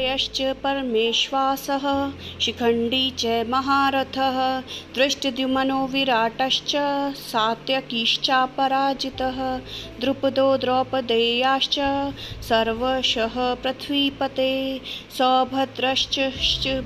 यश्च परमेश्वासः, शिखण्डी च महारथः, दृष्टद्युमनो विराटश्च, सात्यकीश्चापराजितः, द्रुपदो द्रौपदेयाश्च, सर्वशः पृथ्वीपते सौभद्रश्च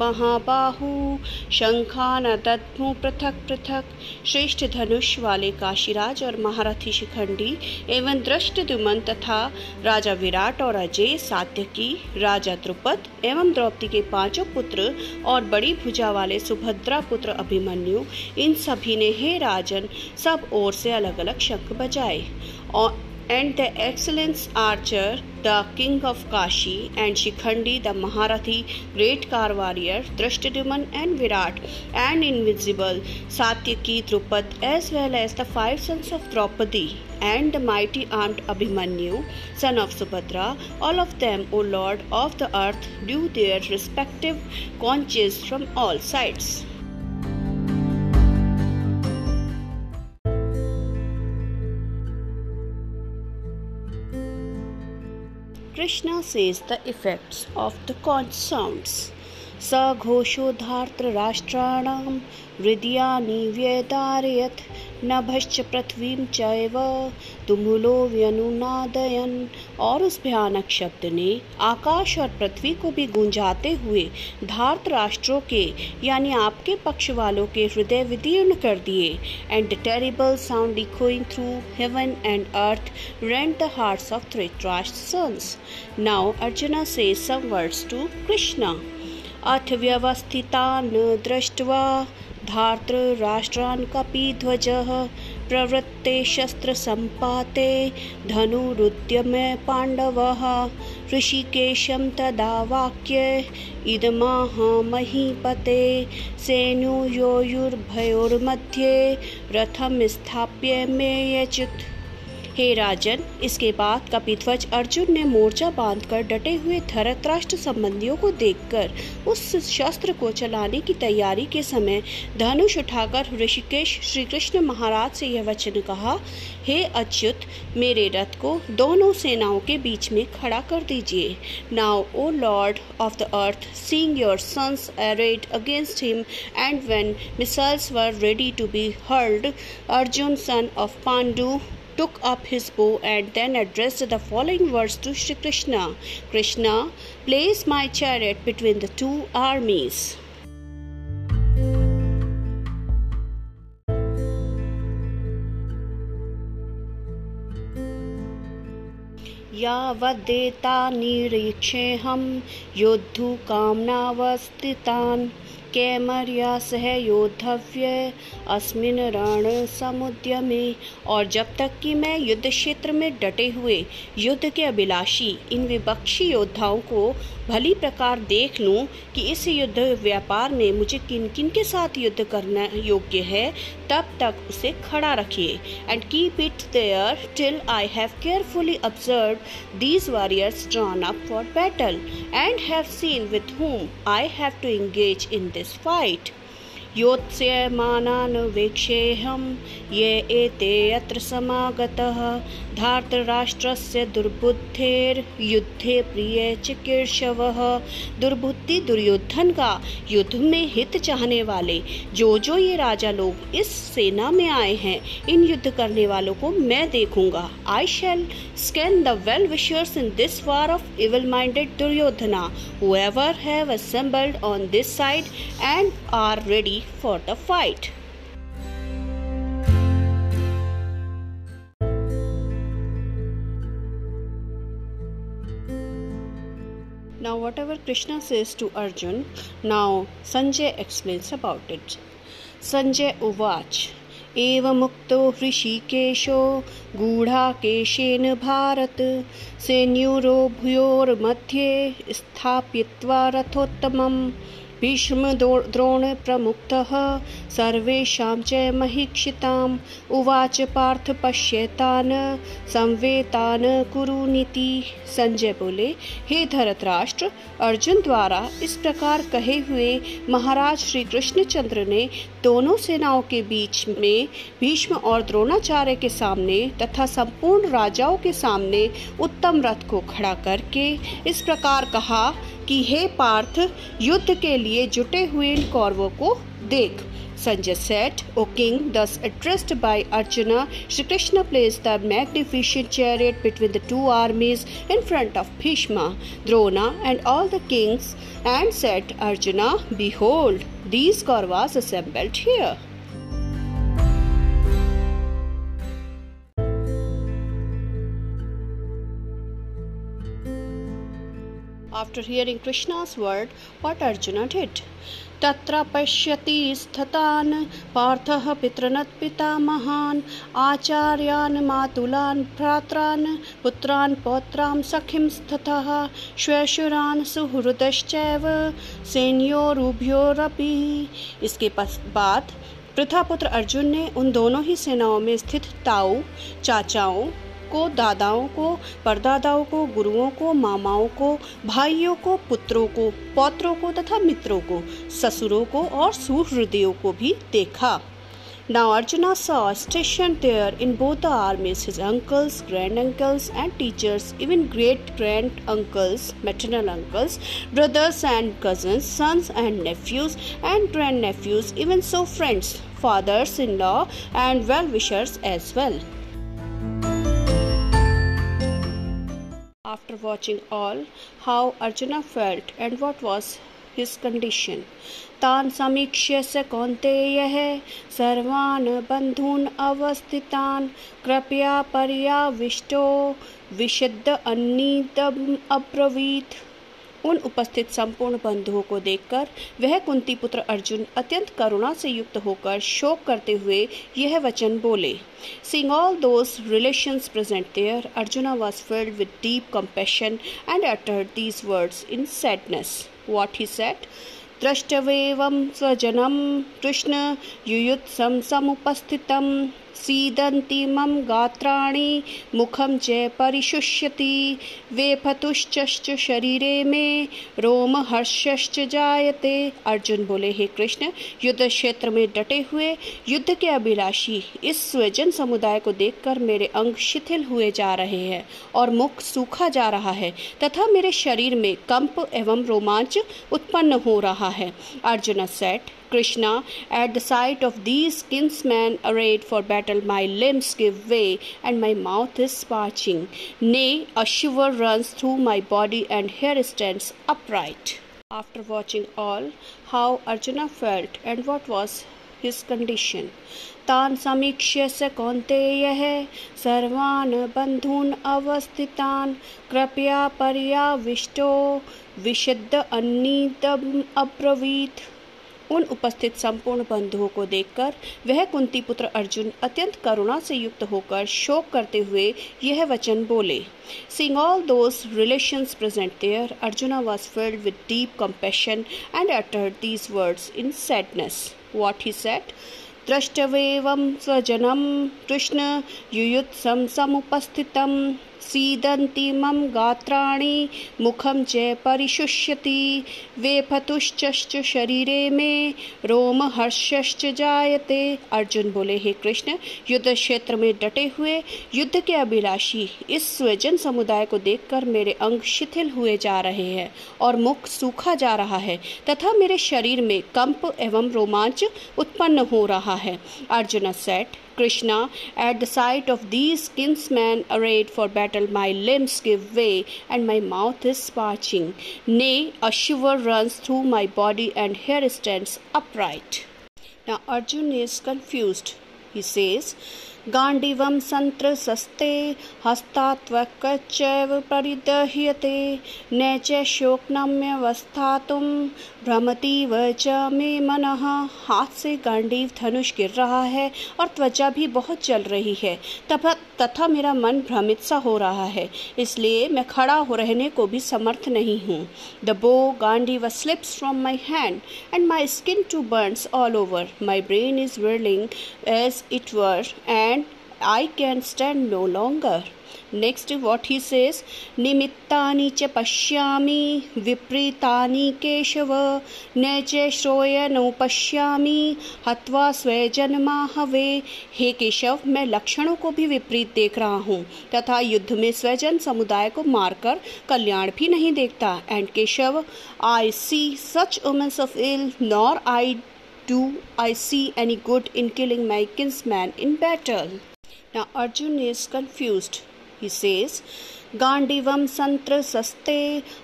महाबाहु शङ्खान दद्मु पृथक पृथक श्रेष्ठ धनुष वाले काशीराज और महारथी शिखंडी एवं दृष्टद्युमन तथा राजा विराट और अजय सात्यकी, राजा द्रुपद द्रौपद एवं द्रौपदी के पाँचों पुत्र और बड़ी भुजा वाले सुभद्रा पुत्र अभिमन्यु, इन सभी ने हे राजन, सब ओर से अलग अलग शंख बजाए। और and the excellence archer, the king of Kashi, and Shikhandi, the Maharathi, great car warrior, Drashtadyuman and Virat, and invisible Satyaki Drupad, as well as the five sons of Draupadi, and the mighty armed Abhimanyu, son of Subhadra, all of them, O Lord of the earth, do their respective conches from all sides. Krishna says the effects of the conch sounds. सघोषोधार्तराष्ट्राणां हृदयानि व्यदारयत् नभश्च पृथ्वीं चैव तुमुलो और उस भयानक शब्द ने आकाश और पृथ्वी को भी गूंजाते हुए धार्त राष्ट्रों के, यानी आपके पक्ष वालों के हृदय विदीर्ण कर दिए। And terrible sound echoing through heaven and earth rent the hearts of Dhritarashtra sons now Arjuna said some words to Krishna अथ व्यवस्थितान् दृष्ट्वा धार्तराष्ट्रान् कपिध्वजः प्रवृत्ते शस्त्रसम्पाते धनुरुद्यमे पाण्डवः ऋषिकेशं तदा वाक्य इदमाह महीपते सेनुयोयुर्भयोर्मध्ये रथं स्थाप्य मे यचित् हे राजन, इसके बाद कपिध्वज अर्जुन ने मोर्चा बांधकर डटे हुए धरतराष्ट्र संबंधियों को देखकर उस शस्त्र को चलाने की तैयारी के समय धनुष उठाकर ऋषिकेश श्री कृष्ण महाराज से यह वचन कहा, हे अच्युत, मेरे रथ को दोनों सेनाओं के बीच में खड़ा कर दीजिए। Now O lord of the earth seeing your sons arrayed against him and when missiles were ready to be hurled Arjun son of pandu took up his bow and then addressed the following words to Shri Krishna Krishna, place my chariot between the two armies. यावद्देता निरीक्षेऽहं योद्धुकामनावस्थितान् कैमर्या सह योद्धव्य अस्मिन रण समुद्यमे और जब तक कि मैं युद्ध क्षेत्र में डटे हुए युद्ध के अभिलाषी इन विपक्षी योद्धाओं को भली प्रकार देख लूँ कि इस युद्ध व्यापार में मुझे किन किन के साथ युद्ध करना योग्य है, तब तक उसे खड़ा रखिए। And keep it there till I have carefully observe these warriors drawn up for battle and have seen with whom I have to engage in this fight. योत्स्यमानान् वेक्षेऽहं ये एते अत्र समागतः। धार्तराष्ट्रस्य दुर्बुद्धेर्युद्धे प्रिय चिकीर्षवः। दुर्बुद्धि दुर्योधन का युद्ध में हित चाहने वाले जो जो ये राजा लोग इस सेना में आए हैं, इन युद्ध करने वालों को मैं देखूँगा। I shall scan the well wishers in this war of evil minded Duryodhana. Whoever have assembled on this side and are ready for the fight. Now, whatever Krishna says to Arjun, now Sanjay explains about it. Sanjay Uvach एवमुक्तो हृषिकेशो गूढाकेशेन Bharata सेन्यूरो भूयोर्मध्ये स्थापयित्वा रथोत्तमम्। भीष्मद्रोणप्रमुक्तः सर्वेषां च महीक्षिताम्। उवाच पार्थ पश्यतान्, संवेतान् कुरुनीति संजय बोले, हे धरतराष्ट्र, अर्जुन द्वारा इस प्रकार कहे हुए महाराज श्री कृष्णचंद्र ने दोनों सेनाओं के बीच में भीष्म और द्रोणाचार्य के सामने तथा संपूर्ण राजाओं के सामने उत्तम रथ को खड़ा करके इस प्रकार कहा कि, हे पार्थ, युद्ध के लिए जुटे हुए इन कौरवों को देख। Sanjay said O king, thus addressed by Arjuna Shri Krishna place the magnificent chariot between the two armies in front of Bhishma Drona and all the kings, and said Arjuna, behold, these Kauravas assembled here. After hearing Krishna's word, what Arjuna did. तत्र पश्यति स्थितान् पार्थः पितृनत्पितामहान् आचार्यान् मातुलान् भ्रात्रान् पुत्रान् पौत्रां सखिं स्ततः श्वशुरान् सुहृदश्चैव सैन्योरुभ्योरपि इसके बाद प्रथापुत्र अर्जुन ने उन दोनों ही सेनाओं में स्थित ताऊ चाचाओं को दादाओं को परदादाओं को गुरुओं को मामाओं को भाइयों को पुत्रों को पौत्रों को तथा मित्रों को ससुरों को और सुहृदयों को भी देखा Now Arjuna saw stationed there in both the armies his uncles, granduncles, and teachers, even great grand uncles, maternal uncles, brothers and cousins, sons and nephews, and grandnephews, even so friends, fathers in law, and well wishers as well. After watching all how Arjuna felt and what was his condition. तान् समीक्ष्य स कौन्तेयः सर्वान् बन्धून् अवस्थितान् कृपया पर्याविष्टो विशद अन्नीतम् अब्रवीत् उन उपस्थित संपूर्ण बंधुओं को देखकर वह कुंती पुत्र अर्जुन अत्यंत करुणा से युक्त होकर शोक करते हुए यह वचन बोले seeing all those relations present there Arjuna was filled with deep compassion and uttered these words in sadness what he said द्रष्टवेवं स्वजनं कृष्ण युयुत्सं समुपस्थितं सीदन्तीमं गात्राणि, मुखं च परिशुष्यति। वेफतुश्च शरीरे में, रोमहर्षश्च जायते। अर्जुन बोले, हे कृष्ण युद्ध क्षेत्र में डटे हुए, युद्ध के अभिलाषी इस स्वजन समुदाय को देखकर मेरे अंग शिथिल हुए जा रहे हैं और मुख सूखा जा रहा है तथा मेरे शरीर में कंप एवं रोमांच उत्पन्न हो रहा है। Arjun said Krishna, at the sight of these kinsmen arrayed for battle, my limbs give way and my mouth is parching. Nay, a shiver runs through my body and hair stands upright. After watching all, how Arjuna felt and what was his condition. तान् समीक्ष्य स कौन्तेयः सर्वान् बन्धून् अवस्थितान् कृपया पर्याविष्टो विशुद्ध अन्नीतम् अब्रवीत् उन उपस्थित संपूर्ण बंधुओं को देखकर वह कुंती पुत्र अर्जुन अत्यंत करुणा से युक्त होकर शोक करते हुए यह वचन बोले seeing all those relations present there Arjuna was filled with deep compassion and uttered these words in sadness what he said द्रष्टवेवं स्वजनं कृष्ण युयुत्सं समुपस्थितं सीदन्तीमं गात्राणि, मुखं च परिशुष्यति। वेफतुश्च शरीरे में, रोमहर्षश्च जायते। अर्जुन बोले, हे कृष्ण युद्ध क्षेत्र में डटे हुए, युद्ध के अभिलाषी इस स्वजन समुदाय को देखकर मेरे अंग शिथिल हुए जा रहे हैं और मुख सूखा जा रहा है तथा मेरे शरीर में कंप एवं रोमांच उत्पन्न हो रहा है। Arjun said Krishna, at the sight of these kinsmen arrayed for battle, my limbs give way and my mouth is parching. Nay, a shiver runs through my body and hair stands upright. Now Arjun is confused. He says, गाण्डिवं सन्त्रसस्ते हस्तात्वकच्चैव परिदह्यते। न च शोकनम्यवस्थातुं भ्रमतीव च मे मनः। हाथ से गांडीव धनुष गिर रहा है और त्वचा भी बहुत चल रही है। तथा तथा मेरा मन भ्रमित सा हो रहा है, इसलिए मैं खड़ा हो रहने को भी समर्थ नहीं हूँ। The bow Gandiv slips from my hand and my skin too burns all over my brain is whirling as it were and I can stand no longer. Next, what he says, Nimittani cha pashyami vipritani keshava neche श्रोयनो पश्यामी हत्वा स्वजन्मा हवे हे केशव मैं लक्षणों को भी विपरीत देख रहा हूँ तथा युद्ध में स्वजन समुदाय को मारकर कल्याण भी नहीं देखता। And Keshav I see such omens of ill nor I do I see any good in killing my kins man in battle Now Arjun is confused. he says गाण्डिवं सन्त्रसस्ते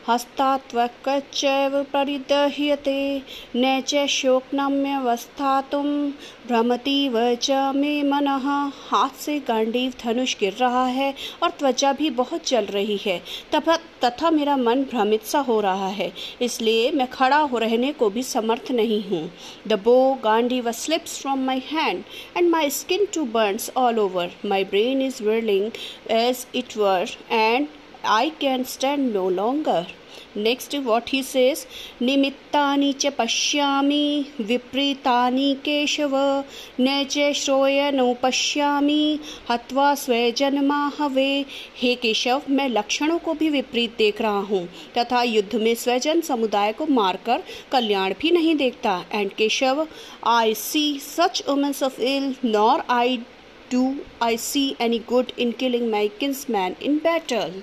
हस्तात्वकच्चैव परिदह्यते न च शोकनम्यवस्थातुं भ्रमतीव च मे मनः, हाथ से गांडीव धनुष गिर रहा है और त्वचा भी बहुत चल रही है तथा तथा मेरा मन भ्रमित सा हो रहा है, इसलिए मैं खड़ा हो रहने को भी समर्थ नहीं हूँ the bow Gandiv slips from my hand and my skin too burns all over my brain is whirling as it were and I can stand no longer. Next, what he says, Nimittani च pashyami vipritaani Keshava न च पश्यामी हत्वा स्वजन्मा हवे हे केशव मैं लक्षणों को भी विपरीत देख रहा हूँ तथा युद्ध में स्वजन समुदाय को मारकर कल्याण भी नहीं देखता and Keshav I see such omens of ill nor I do I see any good in killing my kinsman in battle?